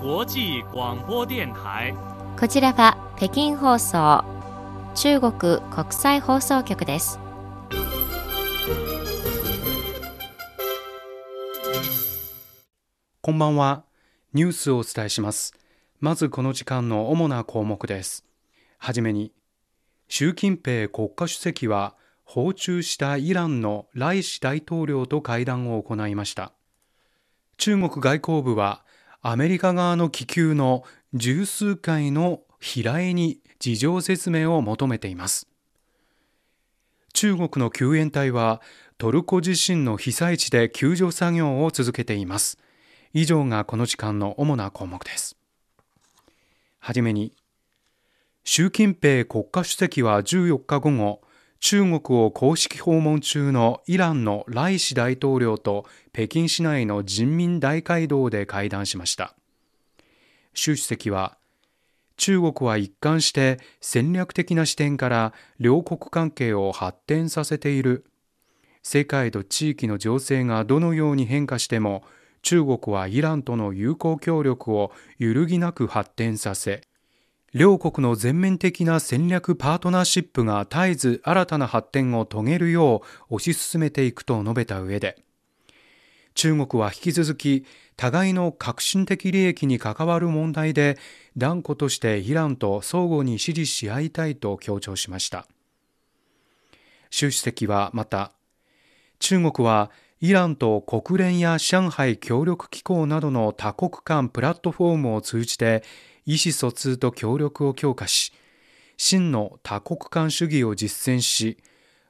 国際广播電台。こちらは北京放送中国国際放送局です。こんばんは。ニュースをお伝えします。まずこの時間の主な項目です。はじめに習近平国家主席は訪中したイランのライシ大統領と会談を行いました。中国外交部はアメリカ側の気球の十数回の飛来に事情説明を求めています。中国の救援隊はトルコ地震の被災地で救助作業を続けています。以上がこの時間の主な項目です。はじめに習近平国家主席は14日午後中国を公式訪問中のイランのライシ大統領と北京市内の人民大会堂で会談しました。習主席は中国は一貫して戦略的な視点から両国関係を発展させている。世界と地域の情勢がどのように変化しても中国はイランとの友好協力を揺るぎなく発展させ両国の全面的な戦略パートナーシップが絶えず新たな発展を遂げるよう推し進めていくと述べた上で中国は引き続き互いの革新的利益に関わる問題で断固としてイランと相互に支持し合いたいと強調しました。習主席はまた中国はイランと国連や上海協力機構などの多国間プラットフォームを通じて意思疎通と協力を強化し真の多国間主義を実践し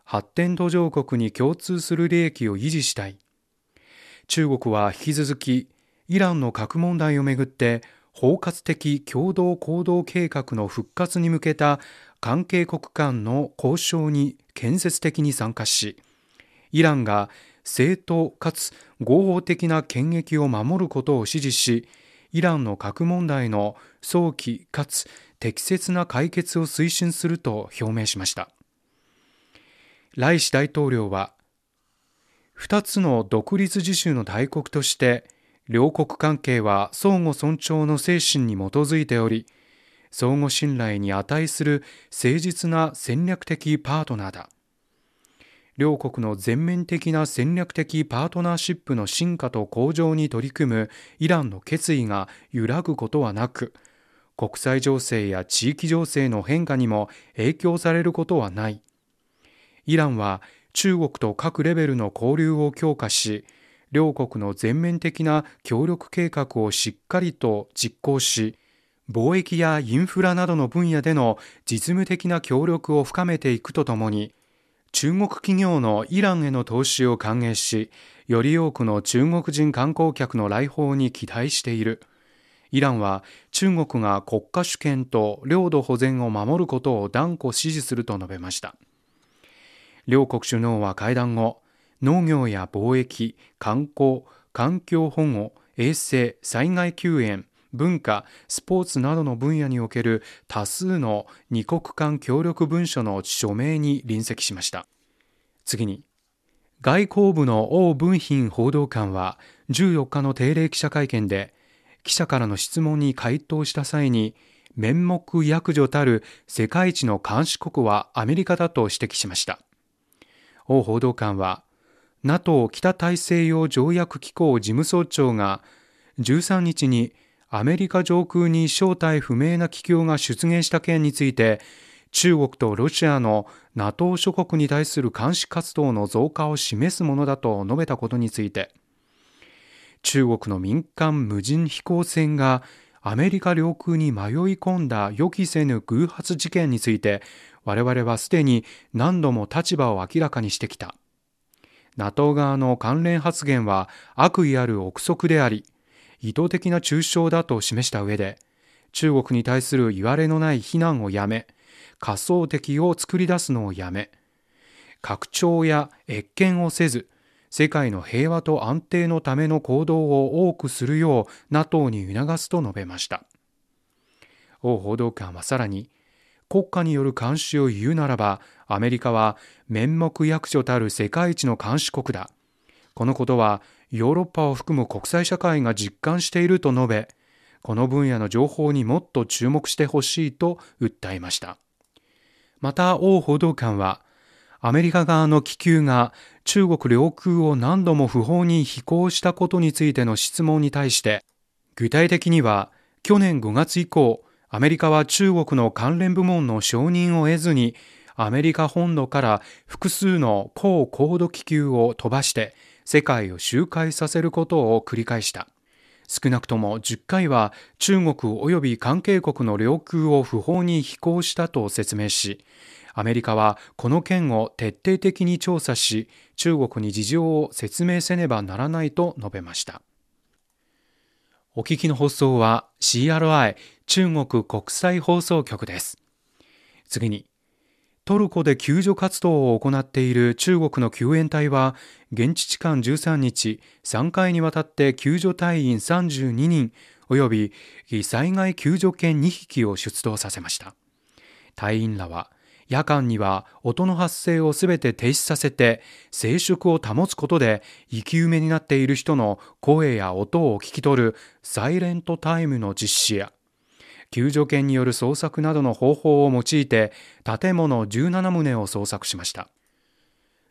発展途上国に共通する利益を維持したい。中国は引き続きイランの核問題をめぐって包括的共同行動計画の復活に向けた関係国間の交渉に建設的に参加しイランが正当かつ合法的な権益を守ることを支持しイランの核問題の早期かつ適切な解決を推進すると表明しました。ライシ大統領は2つの独立自主の大国として両国関係は相互尊重の精神に基づいており相互信頼に値する誠実な戦略的パートナーだ。両国の全面的な戦略的パートナーシップの進化と向上に取り組むイランの決意が揺らぐことはなく、国際情勢や地域情勢の変化にも影響されることはない。イランは中国と各レベルの交流を強化し、両国の全面的な協力計画をしっかりと実行し、貿易やインフラなどの分野での実務的な協力を深めていくとともに、中国企業のイランへの投資を歓迎し、より多くの中国人観光客の来訪に期待している。イランは中国が国家主権と領土保全を守ることを断固支持すると述べました。両国首脳は会談後、農業や貿易、観光、環境保護、衛生、災害救援、文化、スポーツなどの分野における多数の二国間協力文書の署名に臨席しました。次に、外交部の王文賓報道官は14日の定例記者会見で、記者からの質問に回答した際に、面目躍如たる世界一の監視国はアメリカだと指摘しました。王報道官は、NATO 北大西洋条約機構事務総長が13日にアメリカ上空に正体不明な気球が出現した件について、中国とロシアの NATO 諸国に対する監視活動の増加を示すものだと述べたことについて、中国の民間無人飛行船がアメリカ領空に迷い込んだ予期せぬ偶発事件について、我々はすでに何度も立場を明らかにしてきた。NATO 側の関連発言は悪意ある憶測であり、意図的な中傷だと示した上で、中国に対する言われのない非難をやめ、仮想敵を作り出すのをやめ、拡張や越権をせず、世界の平和と安定のための行動を多くするよう NATO に促すと述べました。王報道官はさらに、国家による監視を言うならば、アメリカは面目役所たる世界一の監視国だ。このことはヨーロッパを含む国際社会が実感していると述べ、この分野の情報にもっと注目してほしいと訴えました。また王報道官は、アメリカ側の気球が中国領空を何度も不法に飛行したことについての質問に対して、具体的には去年5月以降、アメリカは中国の関連部門の承認を得ずに、アメリカ本土から複数の高高度気球を飛ばして世界を周回させることを繰り返した。少なくとも10回は中国及び関係国の領空を不法に飛行したと説明し、アメリカはこの件を徹底的に調査し、中国に事情を説明せねばならないと述べました。お聞きの放送は CRI 中国国際放送局です。次に、トルコで救助活動を行っている中国の救援隊は、現地時間13日、3回にわたって救助隊員32人及び災害救助犬2匹を出動させました。隊員らは、夜間には音の発生をすべて停止させて静粛を保つことで生き埋めになっている人の声や音を聞き取るサイレントタイムの実施や救助犬による捜索などの方法を用いて建物17棟を捜索しました。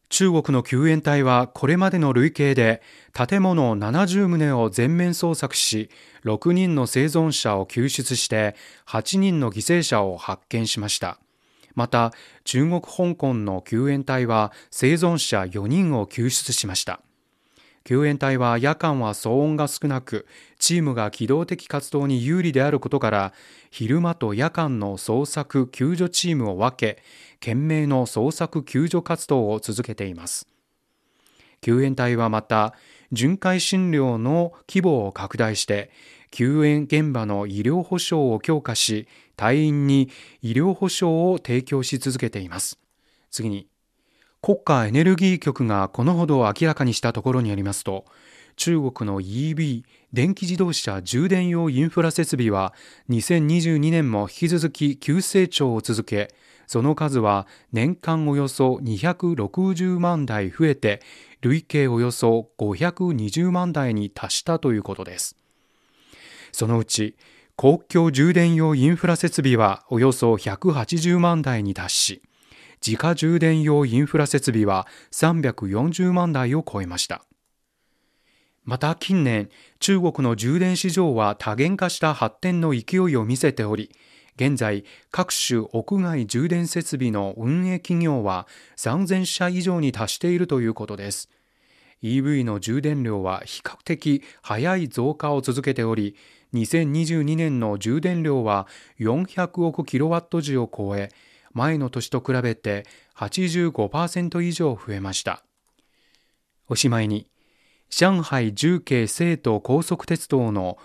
中国の救援隊はこれまでの累計で建物70棟を全面捜索し6人の生存者を救出して8人の犠牲者を発見しました。また中国香港の救援隊は生存者4人を救出しました。救援隊は夜間は騒音が少なく、チームが機動的活動に有利であることから、昼間と夜間の捜索救助チームを分け、懸命の捜索救助活動を続けています。救援隊はまた、巡回診療の規模を拡大して、救援現場の医療保障を強化し、隊員に医療保障を提供し続けています。次に、国家エネルギー局がこのほど明らかにしたところによりますと、中国の EV 電気自動車充電用インフラ設備は2022年も引き続き急成長を続けその数は年間およそ260万台増えて累計およそ520万台に達したということです。そのうち公共充電用インフラ設備はおよそ180万台に達し自家充電用インフラ設備は340万台を超えました。また近年、中国の充電市場は多元化した発展の勢いを見せており、現在、各種屋外充電設備の運営企業は3000社以上に達しているということです。EV の充電量は比較的早い増加を続けており、2022年の充電量は400億キロワット時を超え、前の年と比べて85%以上増えました。おしまいに、上海重慶西都高速鉄道の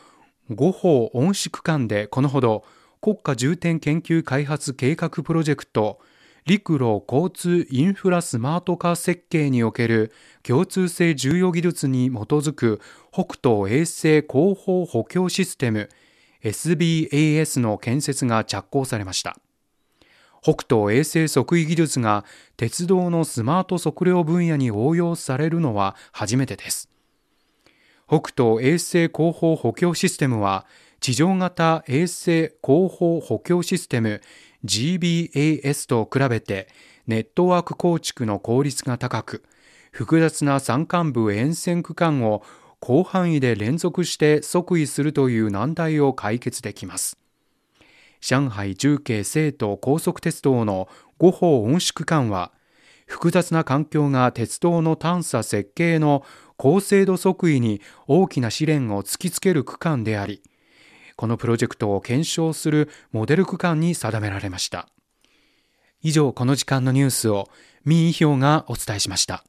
五方恩賜区間でこのほど国家重点研究開発計画プロジェクト陸路交通インフラスマート化設計における共通性重要技術に基づく北東衛星広報補強システム SBAS の建設が着工されました。北東衛星測位技術が鉄道のスマート測量分野に応用されるのは初めてです。北東衛星広報補強システムは地上型衛星広報補強システム GBAS と比べてネットワーク構築の効率が高く複雑な山間部沿線区間を広範囲で連続して測位するという難題を解決できます。上海重慶西都高速鉄道の五方温縮間は、複雑な環境が鉄道の探査設計の高精度測位に大きな試練を突きつける区間であり、このプロジェクトを検証するモデル区間に定められました。以上、この時間のニュースを、ミーヒョウがお伝えしました。